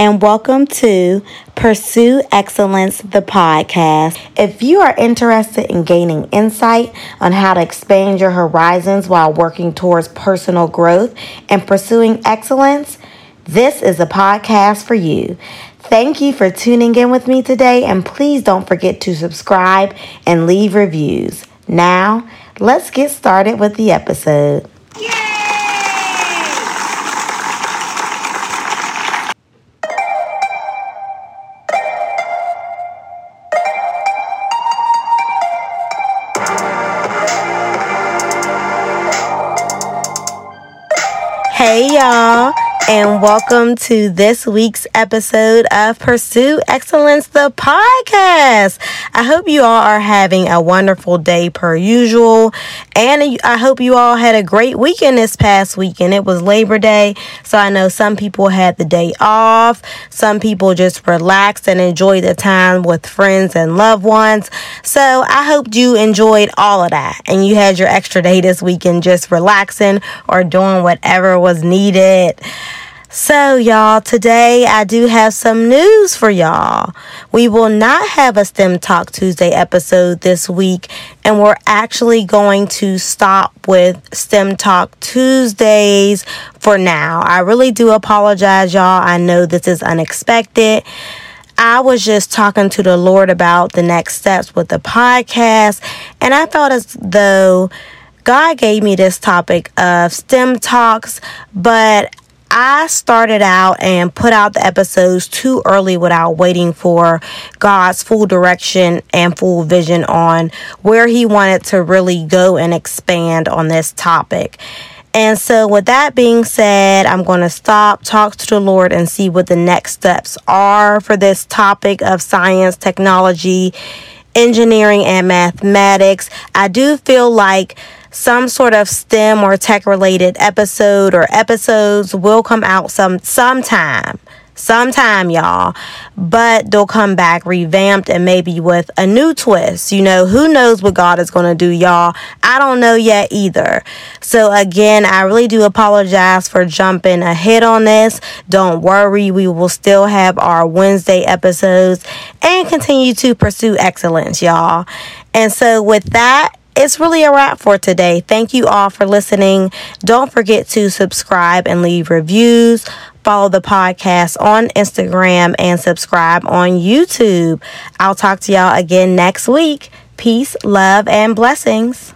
and welcome to Pursue Excellence, the podcast. If you are interested in gaining insight on how to expand your horizons while working towards personal growth and pursuing excellence, this is a podcast for you. Thank you for tuning in with me today, and please don't forget to subscribe and leave reviews. Now, let's get started with the episode. Hey, y'all and welcome to this week's episode of Pursue Excellence, the podcast. I hope you all are having a wonderful day per usual, and I hope you all had a great weekend this past weekend. It was Labor Day, so I know some people had the day off, some people just relaxed and enjoyed the time with friends and loved ones. So I hope you enjoyed all of that and you had your extra day this weekend just relaxing or doing whatever was needed. So, y'all, today I do have some news for y'all. We will not have a STEM Talk Tuesday episode this week, and we're actually going to stop with STEM Talk Tuesdays for now. I really do apologize, y'all. I know this is unexpected. I was just talking to the Lord about the next steps with the podcast, and I felt as though God gave me this topic of STEM talks, but I started out and put out the episodes too early without waiting for God's full direction and full vision on where He wanted to really go and expand on this topic. And so, with that being said, I'm going to stop, talk to the Lord, and see what the next steps are for this topic of science, technology, engineering, and mathematics. I do feel like some sort of STEM or tech related episode or episodes will come out some sometime. Sometime, y'all, but they'll come back revamped and maybe with a new twist. You know, who knows what God is going to do, y'all? I don't know yet either. So, again, I really do apologize for jumping ahead on this. Don't worry, we will still have our Wednesday episodes and continue to pursue excellence, y'all. And so, with that, it's really a wrap for today. Thank you all for listening. Don't forget to subscribe and leave reviews. Follow the podcast on Instagram and subscribe on YouTube. I'll talk to y'all again next week. Peace, love, and blessings.